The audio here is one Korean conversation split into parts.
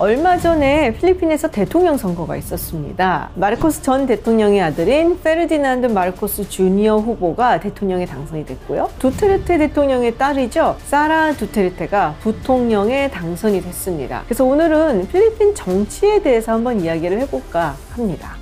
얼마 전에 필리핀에서 대통령 선거가 있었습니다. 마르코스 전 대통령의 아들인 페르디난드 마르코스 주니어 후보가 대통령에 당선이 됐고요. 두테르테 대통령의 딸이죠. 사라 두테르테가 부통령에 당선이 됐습니다. 그래서 오늘은 필리핀 정치에 대해서 한번 이야기를 해볼까 합니다.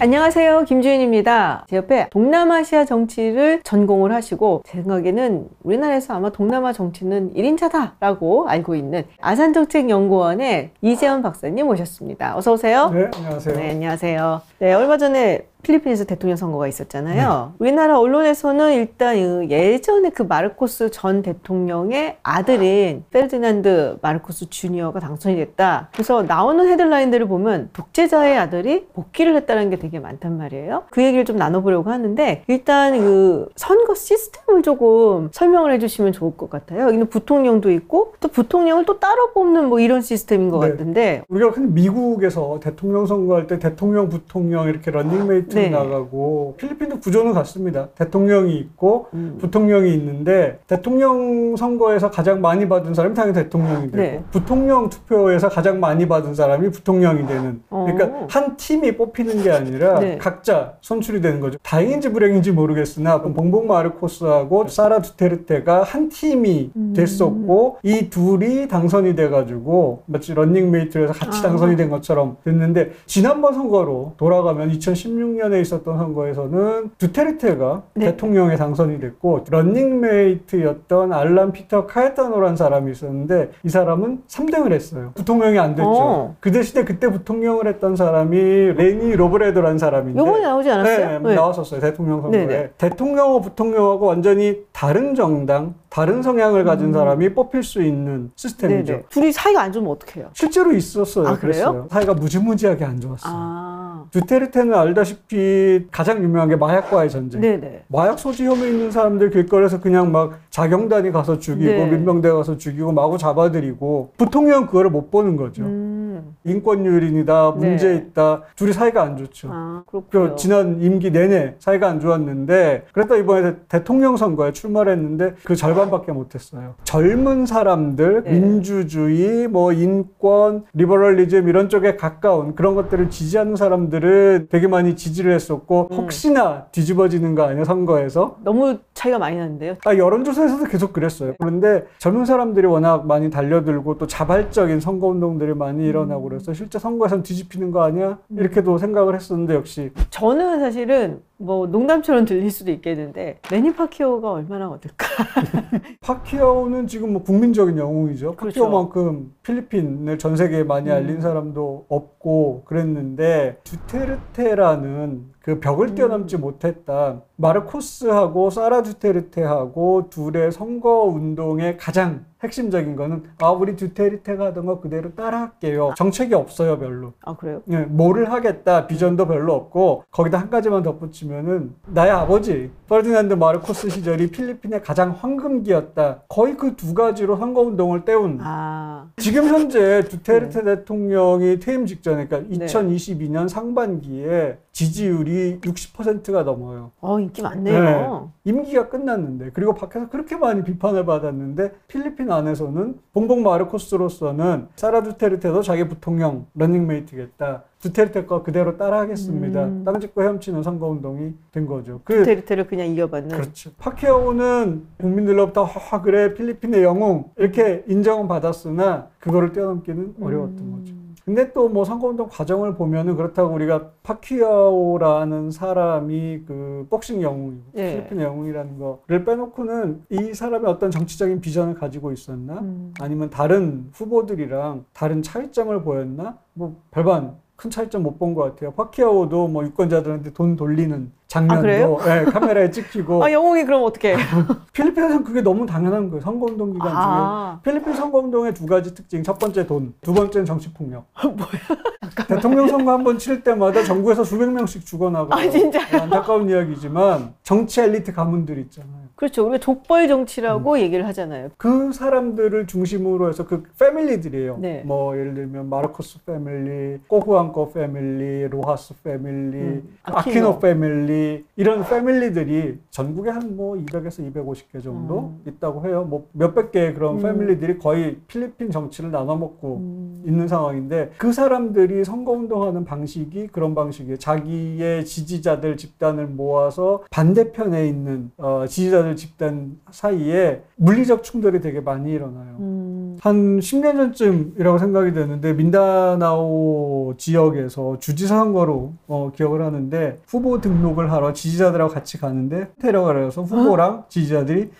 안녕하세요. 김주인입니다. 제 옆에 동남아시아 정치를 전공을 하시고 제 생각에는 우리나라에서 아마 동남아 정치는 1인자다라고 알고 있는 아산정책연구원의 이재원 박사님 모셨습니다. 어서 오세요. 네, 안녕하세요. 네, 안녕하세요. 네, 얼마 전에 필리핀에서 대통령 선거가 있었잖아요. 우리나라 언론에서는 일단 그 예전에 그 마르코스 전 대통령의 아들인 페르디난드 마르코스 주니어가 당선이 됐다. 그래서 나오는 헤드라인들을 보면 독재자의 아들이 복귀를 했다는 게 되게 많단 말이에요. 그 얘기를 좀 나눠보려고 하는데 일단 그 선거 시스템을 조금 설명을 해주시면 좋을 것 같아요. 여기는 부통령도 있고 또 부통령을 또 따로 뽑는 뭐 이런 시스템인 것 네. 같은데 우리가 흔히 미국에서 대통령 선거할 때 대통령, 부통령 이렇게 런닝메이트 네. 나가고 필리핀도 구조는 같습니다. 대통령이 있고 음. 부통령이 있는데 대통령 선거에서 가장 많이 받은 사람이 당연히 대통령이 되고 네. 부통령 투표에서 가장 많이 받은 사람이 부통령이 되는 그러니까 어. 한 팀이 뽑히는 게 아니라 네. 각자 선출이 되는 거죠. 다행인지 불행인지 모르겠으나 봉봉 마르코스하고 사라 두테르테가 한 팀이 음. 됐었고 이 둘이 당선이 돼가지고 마치 런닝메이트에서 같이 아. 당선이 된 것처럼 됐는데 지난번 선거로 돌아가면 2016년 에 있었던 선거에서는 두테르테가 네. 대통령에 당선이 됐고 런닝메이트였던 알란 피터 카에타노라는 사람이 있었는데 이 사람은 3등을 했어요. 부통령이 안 됐죠. 어. 그 대신에 그때 부통령을 했던 사람이 레니 로브레도라는 사람인데 요번에 나오지 않았어요? 네, 나왔었어요. 대통령 선거에. 네네. 대통령하고 부통령하고 완전히 다른 정당, 다른 성향을 가진 음. 사람이 뽑힐 수 있는 시스템이죠. 네네. 둘이 사이가 안 좋으면 어떡해요? 실제로 있었어요. 아, 그래요? 그랬어요. 사이가 무지무지하게 안 좋았어요. 아, 두테르테는 알다시피 가장 유명한 게 마약과의 전쟁. 네네. 마약 소지 혐의 있는 사람들 길거리에서 그냥 막 자경단이 가서 죽이고 네. 민병대 가서 죽이고 마구 잡아들이고 부통령 그거를 못 보는 거죠. 음, 인권유린이다, 문제 네. 있다, 둘이 사이가 안 좋죠. 아, 그 그렇군요. 지난 임기 내내 사이가 안 좋았는데 그러다 이번에 대통령 선거에 출마를 했는데 그 절반밖에 못했어요. 젊은 사람들, 네. 민주주의, 뭐 인권, 리버럴리즘 이런 쪽에 가까운 그런 것들을 지지하는 사람들은 되게 많이 지지를 했었고 음. 혹시나 뒤집어지는 거 아니야 선거에서? 너무 차이가 많이 나는데요. 아, 여론조사에서도 계속 그랬어요. 그런데 젊은 사람들이 워낙 많이 달려들고 또 자발적인 선거운동들이 많이 일어나 고 그래서 실제 선거에선 뒤집히는 거 아니야? 이렇게도 생각을 했었는데 역시. 저는 사실은 뭐 농담처럼 들릴 수도 있겠는데 매니 파키오가 얼마나 얻을까? 파키아오는 지금 뭐 국민적인 영웅이죠. 그렇죠. 파키아오만큼 필리핀을 전 세계에 많이 음. 알린 사람도 없고 그랬는데 두테르테라는 그 벽을 음. 뛰어넘지 못했다. 마르코스하고 사라 두테르테하고 둘의 선거 운동의 가장 핵심적인 거는 아 우리 두테르테가 하던 거 그대로 따라할게요. 정책이 없어요 별로. 아 그래요? 예, 뭐를 하겠다 비전도 별로 없고 거기다 한 가지만 덧붙이면 은 나의 아버지 퍼디난드 마르코스 시절이 필리핀의 가장 황금기였다 거의 그 두 가지로 선거운동을 때운 아, 지금 현재 두테르테 대통령이 퇴임 직전에 그러니까 네. 2022년 상반기에 지지율이 60%가 넘어요 어 인기 많네요. 임기가 끝났는데 그리고 밖에서 그렇게 많이 비판을 받았는데 필리핀 안에서는 봉봉 마르코스로서는 사라 두테르테도 자기 부통령 러닝메이트겠다. 두테르테 거 그대로 따라하겠습니다. 음. 땅 짚고 헤엄치는 선거운동이 된 거죠. 그 두테르테를 그냥 이겨받는. 그렇죠. 파키아오는 국민들로부터 허 그래 필리핀의 영웅 이렇게 인정은 받았으나 그거를 뛰어넘기는 어려웠던 음. 거죠. 근데 또 뭐 선거운동 과정을 보면은 그렇다고 우리가 파키아오라는 사람이 그 복싱 영웅이고 예. 필리핀 영웅이라는 거를 빼놓고는 이 사람이 어떤 정치적인 비전을 가지고 있었나 음. 아니면 다른 후보들이랑 다른 차이점을 보였나 뭐 별반 큰 차이점 못 본 것 같아요. 파키아오도 뭐 유권자들한테 돈 돌리는 장면도 그래요? 예, 카메라에 찍히고 아 영웅이 그럼 어떻게? 필리핀에서는 그게 너무 당연한 거예요. 선거운동 기간 아. 중에 필리핀 선거운동의 두 가지 특징. 첫 번째 돈, 두 번째는 정치 폭력. 대통령 선거 한 번 칠 때마다 전국에서 수백 명씩 죽어나가고 아, 진짜요? 네, 안타까운 이야기지만 정치 엘리트 가문들 있잖아요. 그렇죠. 우리가 족벌 정치라고 얘기를 하잖아요. 그 사람들을 중심으로 해서 그 family들이에요. 네. 뭐 예를 들면 마르코스 family, 꼬후앙코 family, 로하스 family, 음, 아키노. 아키노. family 이런 패밀리들이 전국에 한 뭐 200에서 250개 정도 음. 있다고 해요. 뭐 몇백 개의 그런 음. 패밀리들이 거의 필리핀 정치를 나눠 먹고 음. 있는 상황인데 그 사람들이 선거 운동하는 방식이 그런 방식이에요. 자기의 지지자들 집단을 모아서 반대편에 있는 어, 지지자들 집단 사이에 물리적 충돌이 되게 많이 일어나요. 음. 한 10년 전쯤이라고 생각이 되는데 민다나오 지역에서 주지사 선거로 어, 기억을 하는데 후보 등록을 하러 지지자들하고 같이 가는데 테러가 일어서 후보랑 지지자들이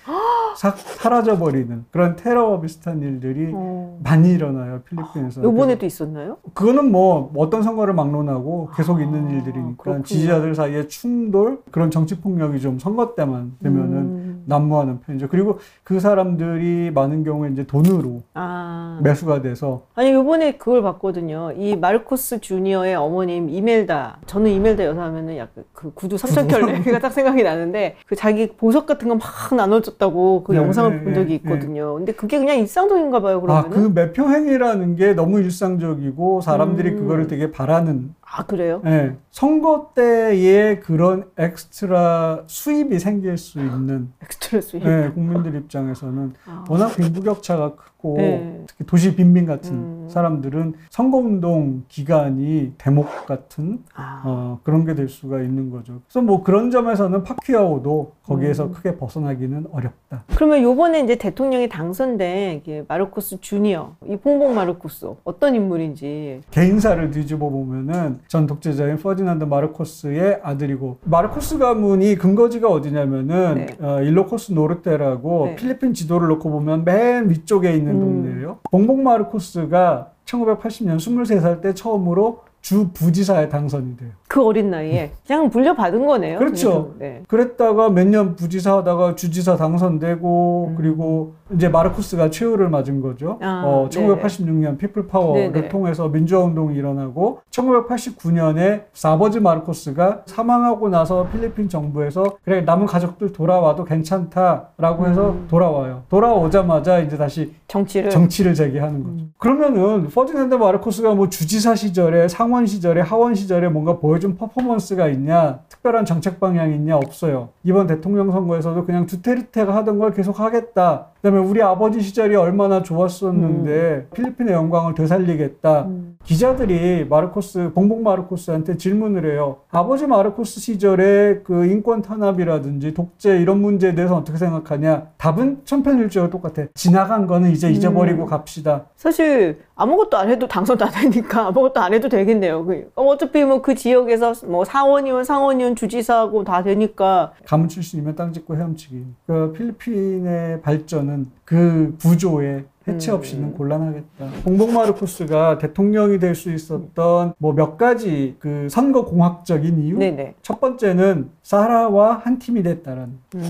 싹 사라져 버리는 그런 테러와 비슷한 일들이 어. 많이 일어나요 필리핀에서. 요번에도 있었나요? 그거는 뭐 어떤 선거를 막론하고 계속 있는 아, 일들이니까 그렇군요. 지지자들 사이에 충돌 그런 정치 폭력이 좀 선거 때만 되면은 음. 난무하는 편이죠. 그리고 그 사람들이 많은 경우에 이제 돈으로 아. 매수가 돼서 아니 요번에 그걸 봤거든요. 이 마르코스 주니어의 어머님 이멜다. 저는 이멜다 여사 하면은 약간 그 구두 삼천켤레가 딱 생각이 나는데 그 자기 보석 같은 거 막 나눠줬다고 그 네, 영상을 네, 본 적이 네, 있거든요. 근데 그게 그냥 일상적인가 봐요. 아, 그러면은. 그 매표 행위라는 게 너무 일상적이고 사람들이 음. 그거를 되게 바라는 아 그래요? 예. 선거 때에 그런 엑스트라 수입이 생길 수 있는 엑스트라 수입. 예, 국민들 입장에서는 아. 워낙 빈부격차가 크고 네. 특히 도시 빈민 같은 음. 사람들은 선거운동 기간이 대목 같은 아. 어, 그런 게 될 수가 있는 거죠. 그래서 뭐 그런 점에서는 파퀴아오도 거기에서 음. 크게 벗어나기는 어렵다. 그러면 요번에 이제 대통령이 당선된 마르코스 주니어, 이 봉봉 마르코스 어떤 인물인지. 개인사를 뒤집어 보면은 전 독재자인 퍼디난드 마르코스의 아들이고 마르코스 가문이 근거지가 어디냐면은 네. 어, 일로코스 노르테라고 네. 필리핀 지도를 놓고 보면 맨 위쪽에 있는 음. 동네예요. 봉봉 마르코스가 1980년 23살 때 처음으로 주 부지사에 당선이 돼요. 그 어린 나이에 그냥 물려받은 거네요. 그렇죠. 네. 그랬다가 몇 년 부지사 하다가 주지사 당선되고 음. 그리고 이제 마르코스가 최후를 맞은 거죠. 아, 어, 네네. 1986년 People Power를 네네. 통해서 민주화 운동이 일어나고 1989년에 사버즈 마르코스가 사망하고 나서 필리핀 정부에서 그래 남은 가족들 돌아와도 괜찮다라고 해서 음. 돌아와요. 돌아오자마자 이제 다시 정치를. 정치를 재개하는 거죠. 음. 그러면은 퍼디난드 마르코스가 뭐 주지사 시절에 상원 시절에 하원 시절에 뭔가 보여 준 퍼포먼스가 있냐 특별한 정책 방향이 있냐 없어요. 이번 대통령 선거에서도 그냥 두테르테가 하던 걸 계속 하겠다. 그다음에 우리 아버지 시절이 얼마나 좋았었는데 필리핀의 영광을 되살리겠다. 음. 기자들이 마르코스 봉봉 마르코스한테 질문을 해요. 아버지 마르코스 시절에 그 인권 탄압이라든지 독재 이런 문제에 대해서 어떻게 생각하냐? 답은 천편일주가 똑같아. 지나간 거는 이제 잊어버리고 음. 갑시다. 사실 아무것도 안 해도 당선도 안 되니까 아무것도 안 해도 되겠네요. 그- 어차피 뭐 그 지역에서 뭐 상원이원 상원이원 주지사하고 다 되니까 가문 출신이면 땅 짓고 헤엄치기. 그 필리핀의 발전은 그 구조에 해체 없이는 음. 곤란하겠다. 봉봉 마르코스가 대통령이 될 수 있었던 뭐 몇 가지 그 선거 공학적인 이유. 네네. 첫 번째는 사라와 한 팀이 됐다라는. 음.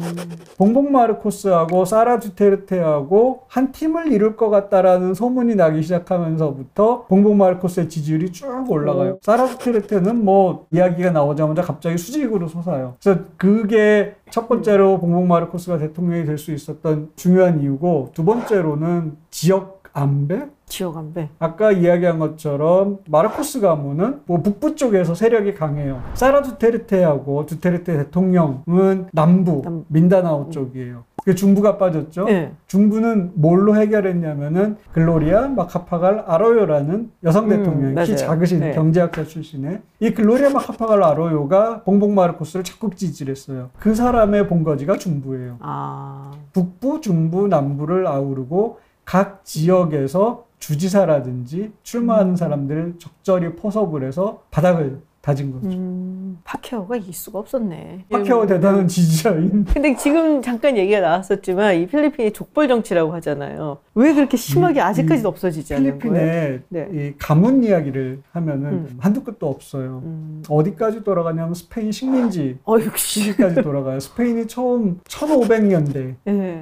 봉봉 마르코스하고 사라 두테르테하고 한 팀을 이룰 것 같다라는 소문이 나기 시작하면서부터 봉봉 마르코스의 지지율이 쭉 올라가요. 오. 사라 두테르테는 뭐 이야기가 나오자마자 갑자기 수직으로 솟아요. 그래서 그게 첫 번째로 봉봉 마르코스가 대통령이 될 수 있었던 중요한 이유고 두 번째로는 지역 안배? 지역 안배. 아까 이야기한 것처럼 마르코스 가문은 뭐 북부 쪽에서 세력이 강해요. 사라 두테르테하고 두테르테 대통령은 남부 남- 민다나오 쪽이에요. 그 중부가 빠졌죠. 네. 중부는 뭘로 해결했냐면은 글로리아 마카파갈 아로요라는 여성 음, 대통령 맞아요. 키 작으신 네. 경제학자 출신의 이 글로리아 마카파갈 아로요가 봉봉 마르코스를 적극 지지했어요. 그 사람의 본거지가 중부예요. 아. 북부, 중부, 남부를 아우르고 각 지역에서 주지사라든지 출마하는 사람들을 적절히 포섭을 해서 바닥을 다진 거죠. 음. 파케어가 이길 수가 없었네. 파케오 대단한 지지자인 근데 지금 잠깐 얘기가 나왔었지만 이 필리핀이 족벌 정치라고 하잖아요. 왜 그렇게 심하게 이- 아직까지도 없어지지 않는 거예요? 필리핀의 네. 이 가문 이야기를 하면은 음. 한도 끝도 없어요. 음. 어디까지 돌아가냐면 스페인 식민지 어 역시. 까지 돌아가요. 스페인이 처음 1500년대에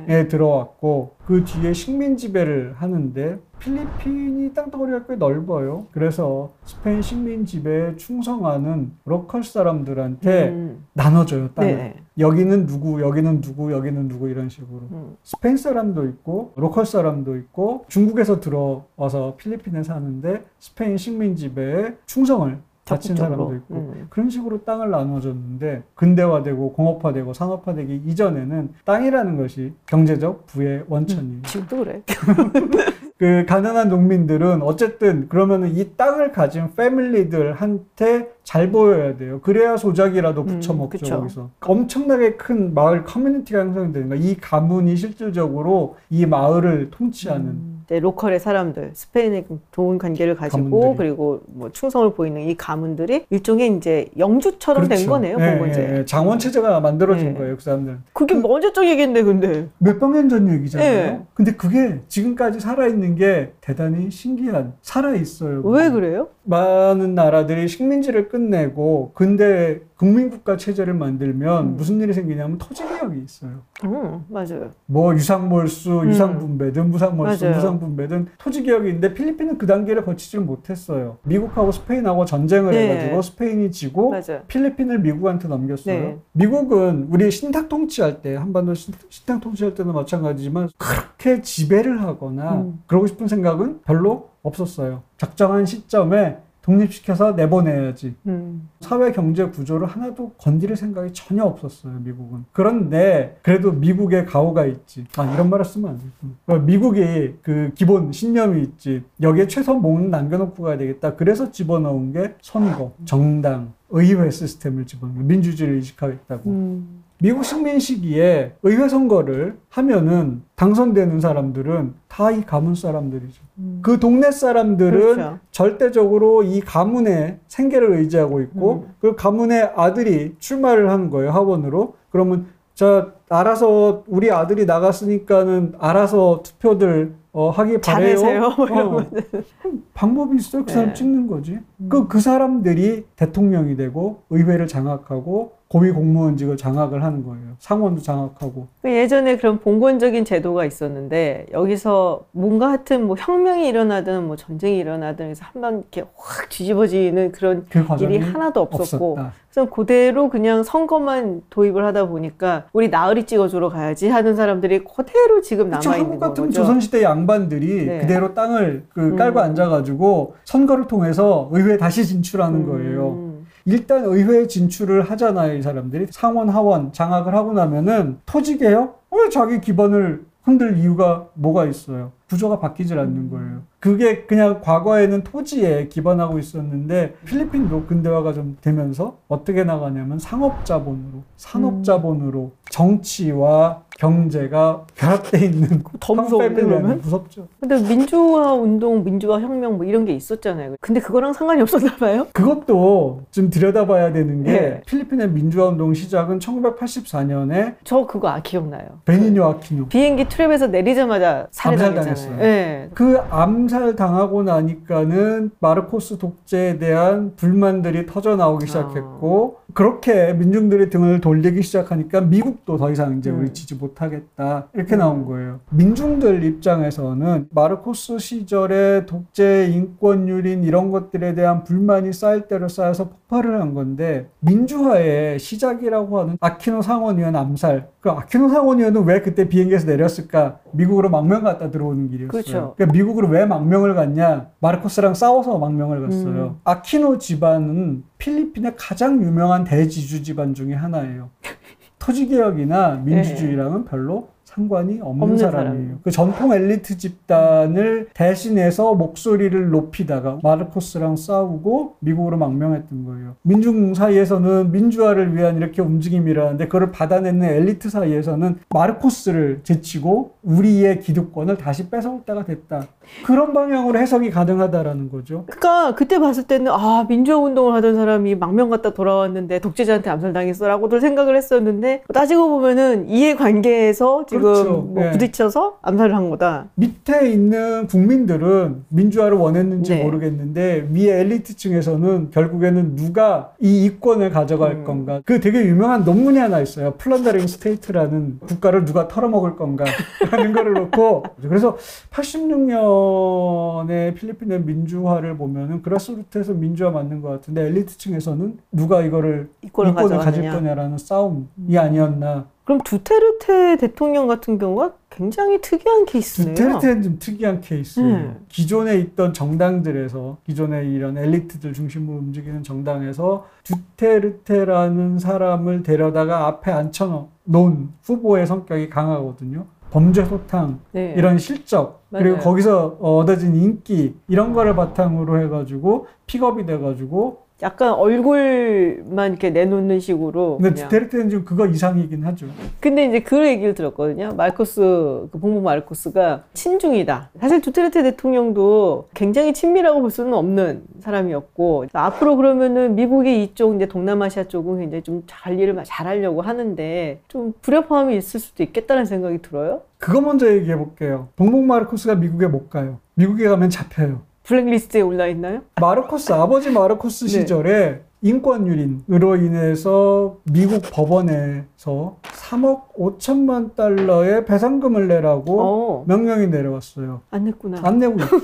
예. 들어왔고 그 뒤에 식민 지배를 하는데 필리핀이 땅덩어리가 꽤 넓어요. 그래서 스페인 식민 지배에 충성하는 local 사람들한테 음. 나눠줘요 땅을. 네. 여기는 누구, 여기는 누구, 여기는 누구 이런 식으로. 음. 스페인 사람도 있고 local 사람도 있고 중국에서 들어와서 필리핀에 사는데 스페인 식민 지배에 충성을 적극적으로. 사람도 있고 음. 그런 식으로 땅을 나눠줬는데 근대화되고 공업화되고 산업화되기 이전에는 땅이라는 것이 경제적 부의 원천이에요. 지금도 그래. 그 가난한 농민들은 어쨌든 그러면은 이 땅을 가진 family들한테 잘 보여야 돼요. 그래야 소작이라도 음, 붙여먹죠 그쵸. 거기서. 엄청나게 큰 마을 커뮤니티가 형성이 되는 거야. 이 가문이 실질적으로 이 마을을 통치하는. 음. 이제 local의 사람들, 스페인에 좋은 관계를 가지고 가문들이. 그리고 뭐 충성을 보이는 이 가문들이 일종의 이제 영주처럼 된 그렇죠. 거네요. 예, 이제. 예, 예. 장원 체제가 만들어진 네. 거예요, 그 사람들. 그게 언제적 얘기인데 근데. 몇백 년 전 얘기잖아요. 예. 근데 그게 지금까지 살아 있는 게 대단히 신기한, 살아 있어요. 왜 그래요? 많은 나라들이 식민지를 끝내고 근대 국민국가 체제를 만들면 음. 무슨 일이 생기냐면 토지개혁이 있어요. 음, 맞아요. 뭐 유상몰수, 음. 유상분배든 무상몰수. 무상분배든 토지개혁인데 필리핀은 그 단계를 거치질 못했어요. 미국하고 스페인하고 전쟁을 네. 해가지고 스페인이 지고 맞아요. 필리핀을 미국한테 넘겼어요. 네. 미국은 우리 신탁 통치할 때 한반도 신- 신탁 통치할 때도 마찬가지지만 그렇게 지배를 하거나 음. 그러고 싶은 생각은 별로 없었어요. 적정한 시점에 독립시켜서 내보내야지. 음. 사회 경제 구조를 하나도 건드릴 생각이 전혀 없었어요, 미국은. 그런데 그래도 미국의 가오가 있지. 아, 이런 말을 쓰면 안 되겠구나. 미국이 그 기본 신념이 있지. 여기에 최소 목은 남겨놓고 가야 되겠다. 그래서 집어넣은 게 선거, 정당, 의회 시스템을 집어넣은. 민주주의를 이식하겠다고. 음. 미국 식민 시기에 의회 선거를 하면은 당선되는 사람들은 다 이 가문 사람들이죠. 음. 그 동네 사람들은 그렇죠. 절대적으로 이 가문의 생계를 의지하고 있고 음. 그 가문의 아들이 출마를 하는 거예요 하원으로 그러면 자 알아서 우리 아들이 나갔으니까는 알아서 투표들 어, 하기 바래요. 잘해세요. 뭐 어. 방법이 있어요. 그 사람 네. 찍는 거지. 음. 그, 그 사람들이 대통령이 되고 의회를 장악하고 고위 공무원직을 장악을 하는 거예요. 상원도 장악하고. 그 예전에 그런 봉건적인 제도가 있었는데 여기서 뭔가 하여튼 뭐 혁명이 일어나든 뭐 전쟁이 일어나든 해서 한번 이렇게 확 뒤집어지는 그런 그 일이 하나도 없었고 없었다. 그래서 그대로 그냥 선거만 도입을 하다 보니까 우리 나으리 찍어주러 가야지 하는 사람들이 그대로 지금 남아 한국 있는 같은 거죠. 조선시대 양반들이 네. 그대로 땅을 그 음. 깔고 앉아가지고 선거를 통해서 의회에 다시 진출하는 거예요. 음. 일단 의회에 진출을 하잖아요, 이 사람들이. 상원, 하원 장악을 하고 나면은 토지개혁? 왜 자기 기반을 흔들 이유가 뭐가 있어요? 구조가 바뀌질 않는 음. 거예요. 그게 그냥 과거에는 토지에 기반하고 있었는데 필리핀도 근대화가 좀 되면서 어떻게 나가냐면 상업자본으로, 산업자본으로 정치와 경제가 결합돼 있는 더 무서운데, 패밀리아는 그러면? 무섭죠. 근데 민주화 운동, 민주화 혁명 뭐 이런 게 있었잖아요. 근데 그거랑 상관이 없었나 봐요. 그것도 좀 들여다봐야 되는 게 네. 필리핀의 민주화 운동 시작은 1984년에 저 그거 아 기억나요. 베니뇨 아키뇨 비행기 트랩에서 내리자마자 살해당했잖아요. 암살당했어요. 네. 그 암살 당하고 나니까는 마르코스 독재에 대한 불만들이 터져 나오기 시작했고 그렇게 민중들의 등을 돌리기 시작하니까 미국도 더 이상 이제 우리 음. 지지 못하겠다 이렇게 나온 거예요. 민중들 입장에서는 마르코스 시절에 독재 인권 유린 이런 것들에 대한 불만이 쌓일 대로 쌓여서 폭발을 한 건데 민주화의 시작이라고 하는 아키노 상원의원 암살 그 아키노 상원의원은 왜 그때 비행기에서 내렸을까 미국으로 망명 갔다 들어오는 길이었어요. 그렇죠. 그러니까 미국으로 왜 망명을 갔냐? 마르코스랑 싸워서 망명을 갔어요. 음. 아키노 집안은 필리핀의 가장 유명한 대지주 집안 중에 하나예요. 토지개혁이나 민주주의랑은 별로 상관이 없는, 없는 사람이에요. 사람. 그 전통 엘리트 집단을 대신해서 목소리를 높이다가 마르코스랑 싸우고 미국으로 망명했던 거예요. 민중 사이에서는 민주화를 위한 이렇게 움직임이라는데 그걸 받아내는 엘리트 사이에서는 마르코스를 제치고 우리의 기득권을 다시 뺏어올 때가 됐다. 그런 방향으로 해석이 가능하다라는 거죠. 그러니까 그때 봤을 때는 아 민주화 운동을 하던 사람이 망명 갔다 돌아왔는데 독재자한테 암살당했어라고들 생각을 했었는데 따지고 보면은 이해 관계에서 지금 그렇죠. 뭐 네. 부딪혀서 암살을 한 거다. 밑에 있는 국민들은 민주화를 원했는지 네. 모르겠는데 위에 엘리트층에서는 결국에는 누가 이 이권을 가져갈 음. 건가 그 되게 유명한 논문이 하나 있어요 plundering state라는 국가를 누가 털어먹을 건가 라는 거를 놓고 그래서 86년에 필리핀의 민주화를 보면은 그라스루트에서 민주화 맞는 것 같은데 엘리트층에서는 누가 이거를 이권을 이권을 가질. 거냐라는 싸움이 아니었나 그럼 두테르테 대통령 같은 경우가 굉장히 특이한 케이스네요. 두테르테는 좀 특이한 케이스예요. 네. 기존에 있던 정당들에서 기존에 이런 엘리트들 중심으로 움직이는 정당에서 두테르테라는 사람을 데려다가 앞에 앉혀 놓은 후보의 성격이 강하거든요. 범죄 소탕, 네. 이런 실적, 그리고 맞아요. 거기서 얻어진 인기, 이런 거를 바탕으로 해가지고 픽업이 돼가지고 약간 얼굴만 이렇게 내놓는 식으로. 근데. 두테르테는 좀 그거 이상이긴 하죠. 근데 이제 그 얘기를 들었거든요. 마르코스, 그 봉봉 마르코스가 친중이다. 사실 두테르테 대통령도 굉장히 친밀하고 볼 수는 없는 사람이었고, 앞으로 그러면은 미국의 이쪽, 이제 동남아시아 쪽은 굉장히 좀 관리를 잘 하려고 하는데, 좀 불협화음이 있을 수도 있겠다는 생각이 들어요. 그거 먼저 얘기해 볼게요. 봉봉 마르코스가 미국에 못 가요. 미국에 가면 잡혀요. 블랙리스트에 올라 있나요? 마르코스 아버지 마르코스 네. 시절에 인권 유린으로 인해서 미국 법원에서 3억 5천만 달러의 배상금을 내라고 어, 명령이 내려왔어요. 안 냈구나. 안 내고 있죠.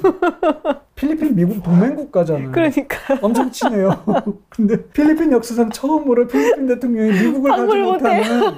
필리핀 미국 동맹 국가잖아요. 그러니까. 엄청 친해요. 근데 필리핀 역사상 처음으로 필리핀 대통령이 미국을 가지. 못하는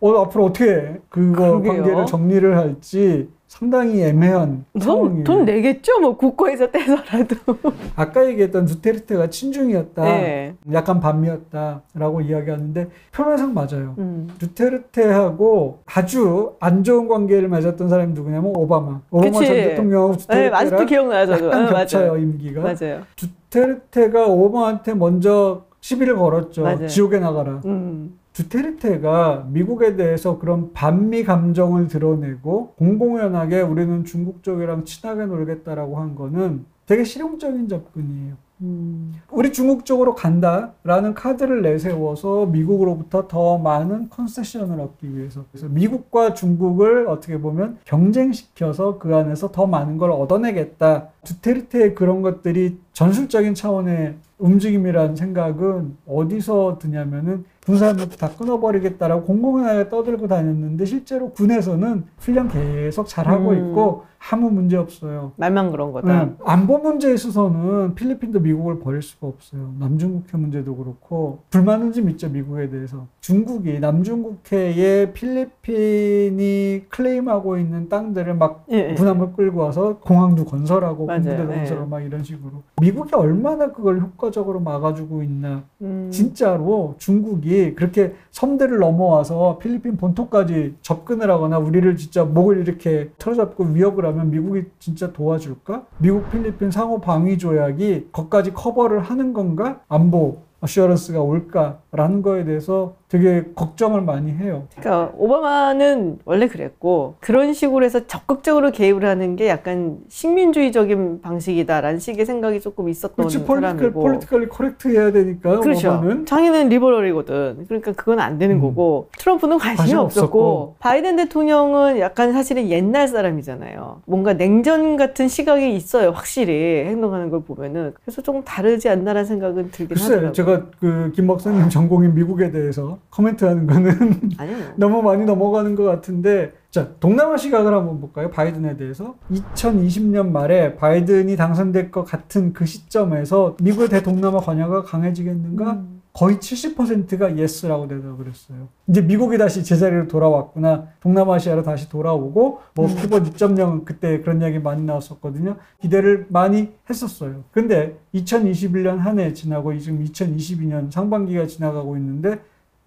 어, 앞으로 어떻게 그거 그러게요. 관계를 정리를 할지 상당히 애매한 돈. 돈 내겠죠? 뭐, 국고에서 떼서라도. 아까 얘기했던 두테르테가 친중이었다. 네. 약간 반미였다라고 이야기하는데 표면상 맞아요. 음. 두테르테하고 아주 안 좋은 관계를 맺었던 사람이 누구냐면 오바마. 오바마 그치. 전 대통령하고 네, 두테르테랑 아직도 기억나요, 저도. 약간 네, 겹쳐요 맞아요. 임기가. 맞아요. 두테르테가 오바마한테 먼저 시비를 걸었죠. 맞아요. 지옥에 나가라. 음. 두테르테가 미국에 대해서 그런 반미 감정을 드러내고 공공연하게 우리는 중국 쪽이랑 친하게 놀겠다라고 한 거는 되게 실용적인 접근이에요. 음. 우리 중국 쪽으로 간다라는 카드를 내세워서 미국으로부터 더 많은 컨세션을 얻기 위해서 그래서 미국과 중국을 어떻게 보면 경쟁시켜서 그 안에서 더 많은 걸 얻어내겠다. 두테르테의 그런 것들이 전술적인 차원의 움직임이라는 생각은 어디서 드냐면은 군사력부터 다 끊어버리겠다라고 공공연하게 떠들고 다녔는데 실제로 군에서는 훈련 계속 잘하고 음. 있고 아무 문제 없어요. 말만 그런 거다. 네. 안보 문제에 있어서는 필리핀도 미국을 버릴 수가 없어요. 남중국해 문제도 그렇고 불만은 좀 있죠 미국에 대해서. 중국이 남중국해에 필리핀이 클레임하고 있는 땅들을 막 예, 예. 군함을 끌고 와서 공항도 건설하고. 군부대도 예. 건설하고 막 이런 식으로. 미국이 얼마나 그걸 효과적으로 막아주고 있나. 음. 진짜로 중국이 그렇게 섬들을 넘어와서 필리핀 본토까지 접근을 하거나 우리를 진짜 목을 이렇게 틀어잡고 위협을 하면 미국이 진짜 도와줄까? 미국 필리핀 상호 방위 조약이 거기까지 커버를 하는 건가? 안보 어시어런스가 올까라는 거에 대해서 되게 걱정을 많이 해요. 그러니까 오바마는 원래 그랬고 그런 식으로 해서 적극적으로 개입을 하는 게 약간 식민주의적인 방식이다라는 식의 생각이 조금 있었던 그렇지 사람이고 politically correct 해야 되니까 그렇죠. 오바마는 자기는 liberal이거든. 그러니까 그건 안 되는 음. 거고 트럼프는 관심이 관심 없었고 없었고. 바이든 대통령은 약간 사실은 옛날 사람이잖아요. 뭔가 냉전 같은 시각이 있어요. 확실히 행동하는 걸 보면은 그래서 조금 다르지 않나라는 생각은 들긴 하더라고요. 제가 그 김 박사님 전공인 미국에 대해서 코멘트하는 거는. 너무 많이 넘어가는 것 같은데 자 동남아 시각을 한번 볼까요? 바이든에 대해서? 2020년 말에 바이든이 당선될 것 같은 그 시점에서 미국의 대동남아 관여가 강해지겠는가? 음. 거의 70%가 yes라고 대답을 했어요. 이제 미국이 다시 제자리로 돌아왔구나. 동남아시아로 다시 돌아오고 뭐 음. pivot 2.0 그때 그런 이야기 많이 나왔었거든요. 기대를 많이 했었어요. 근데 2021년 한 해 지나고 지금 2022년 상반기가 지나가고 있는데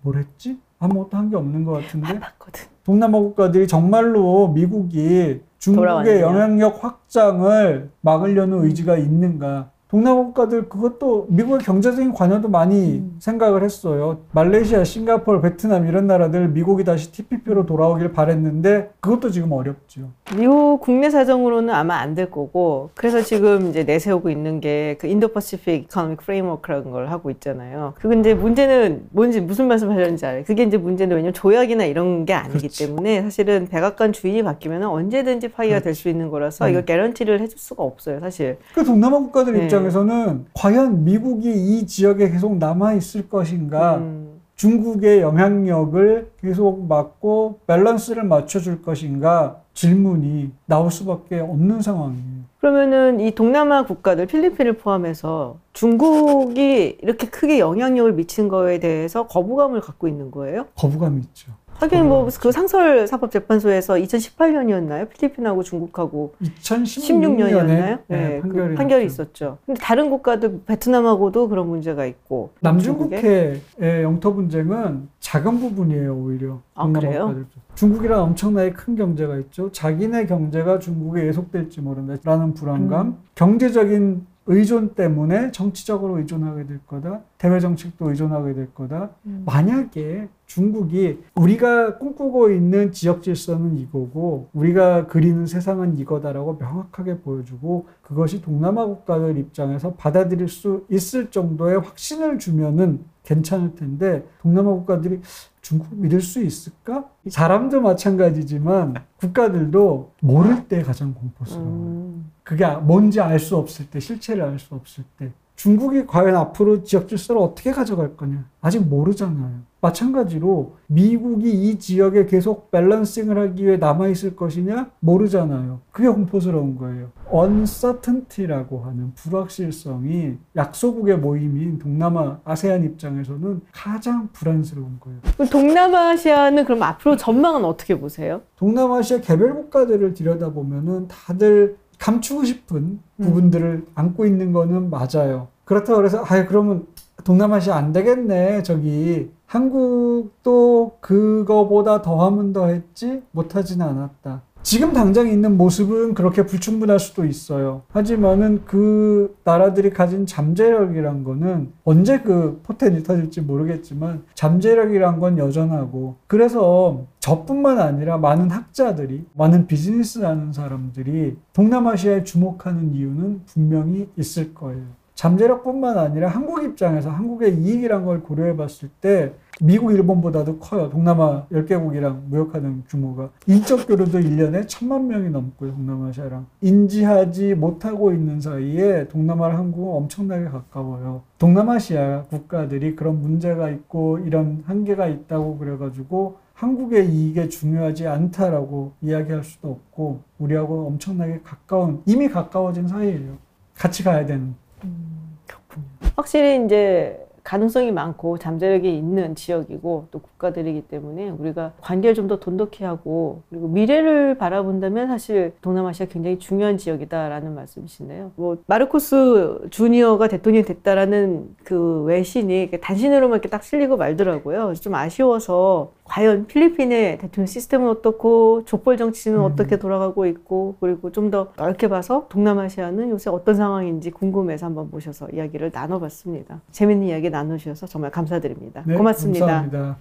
뭘 했지? 아무것도 한 게 없는 것 같은데 봤거든. 동남아 국가들이 정말로 미국이 중국의 돌아왔느냐. 영향력 확장을 막으려는 의지가 있는가 동남아 국가들 그것도 미국의 경제적인 관여도 많이 음. 생각을 했어요. 말레이시아, 싱가포르, 베트남 이런 나라들 미국이 다시 TPP로 돌아오길 바랬는데 그것도 지금 어렵죠. 미국 국내 사정으로는 아마 안 될 거고 그래서 지금 이제 내세우고 있는 게 그 Indo-Pacific Economic Framework라는 걸 하고 있잖아요. 그건 이제 문제는 뭔지 무슨 말씀 하려는지 알아요. 그게 이제 문제는 왜냐면 조약이나 이런 게 아니기 그렇지. 때문에 사실은 백악관 주인이 바뀌면 언제든지 파기가 될 수 있는 거라서 음. 이걸 guarantee를 해줄 수가 없어요, 사실. 그 동남아 국가들 네. 입장에서는 과연 미국이 이 지역에 계속 남아 있을 것인가? 음. 중국의 영향력을 계속 막고 밸런스를 맞춰줄 것인가? 질문이 나올 수밖에 없는 상황이에요. 그러면은 이 동남아 국가들 필리핀을 포함해서 중국이 이렇게 크게 영향력을 미친 거에 대해서 거부감을 갖고 있는 거예요? 거부감이 있죠. 하긴 뭐 그 상설 사법 재판소에서 2018년이었나요? 필리핀하고 중국하고 2016년에 16년이었나요? 네, 그 판결이, 판결이 났죠. 있었죠. 근데 다른 국가들 베트남하고도 그런 문제가 있고? 남중국해의 영토 분쟁은 작은 부분이에요 오히려 아, 그래요? 중국이랑 엄청나게 큰 경제가 있죠 자기네 경제가 중국에 예속될지 모른다라는 불안감 음. 경제적인 의존 때문에 정치적으로 의존하게 될 거다 대외 정책도 의존하게 될 거다 음. 만약에 중국이 우리가 꿈꾸고 있는 지역 질서는 이거고 우리가 그리는 세상은 이거다라고 명확하게 보여주고 그것이 동남아 국가들 입장에서 받아들일 수 있을 정도의 확신을 주면은 괜찮을 텐데 동남아 국가들이 중국 믿을 수 있을까? 사람도 마찬가지지만 국가들도 모를 때 가장 공포스러워요. 음. 그게 뭔지 알 수 없을 때, 실체를 알 수 없을 때. 중국이 과연 앞으로 지역 질서를 어떻게 가져갈 거냐? 아직 모르잖아요. 마찬가지로 미국이 이 지역에 계속 밸런싱을 하기 위해 남아있을 것이냐? 모르잖아요. 그게 공포스러운 거예요. uncertainty라고 하는 불확실성이 약소국의 모임인 동남아, 아세안 입장에서는 가장 불안스러운 거예요. 동남아시아는 그럼 앞으로 전망은 어떻게 보세요? 동남아시아 개별 국가들을 들여다보면은 다들 감추고 싶은 부분들을 안고 있는 거는 맞아요. 그렇다고 그래서 아 그러면 동남아시아 안 되겠네. 저기 한국도 그거보다 더하면 더했지 못하지는 않았다. 지금 당장 있는 모습은 그렇게 불충분할 수도 있어요. 하지만은 그 나라들이 가진 잠재력이란 거는 언제 그 포텐이 터질지 모르겠지만 잠재력이란 건 여전하고 그래서 저뿐만 아니라 많은 학자들이 많은 비즈니스 하는 사람들이 동남아시아에 주목하는 이유는 분명히 있을 거예요. 잠재력뿐만 아니라 한국 입장에서 한국의 이익이란 걸 고려해 봤을 때 미국, 일본보다도 커요. 동남아 10개국이랑 무역하는 규모가. 인적 교류도 1년에 천만 명이 넘고요. 동남아시아랑. 인지하지 못하고 있는 사이에 동남아랑 한국은 엄청나게 가까워요. 동남아시아 국가들이 그런 문제가 있고 이런 한계가 있다고 그래가지고 한국의 이익에 중요하지 않다라고 이야기할 수도 없고 우리하고 엄청나게 가까운 이미 가까워진 사이예요. 같이 가야 되는. 확실히 이제 가능성이 많고 잠재력이 있는 지역이고 또 국가들이기 때문에 우리가 관계를 좀 더 돈독히 하고 그리고 미래를 바라본다면 사실 동남아시아 굉장히 중요한 지역이다라는 말씀이시네요. 뭐 마르코스 주니어가 대통령이 됐다라는 그 외신이 단신으로만 이렇게 딱 실리고 말더라고요. 좀 아쉬워서 과연 필리핀의 대통령 시스템은 어떻고 족벌 정치는 음. 어떻게 돌아가고 있고 그리고 좀 더 넓게 봐서 동남아시아는 요새 어떤 상황인지 궁금해서 한번 모셔서 이야기를 나눠봤습니다. 재밌는 이야기 나누셔서 정말 감사드립니다. 네, 고맙습니다. 감사합니다.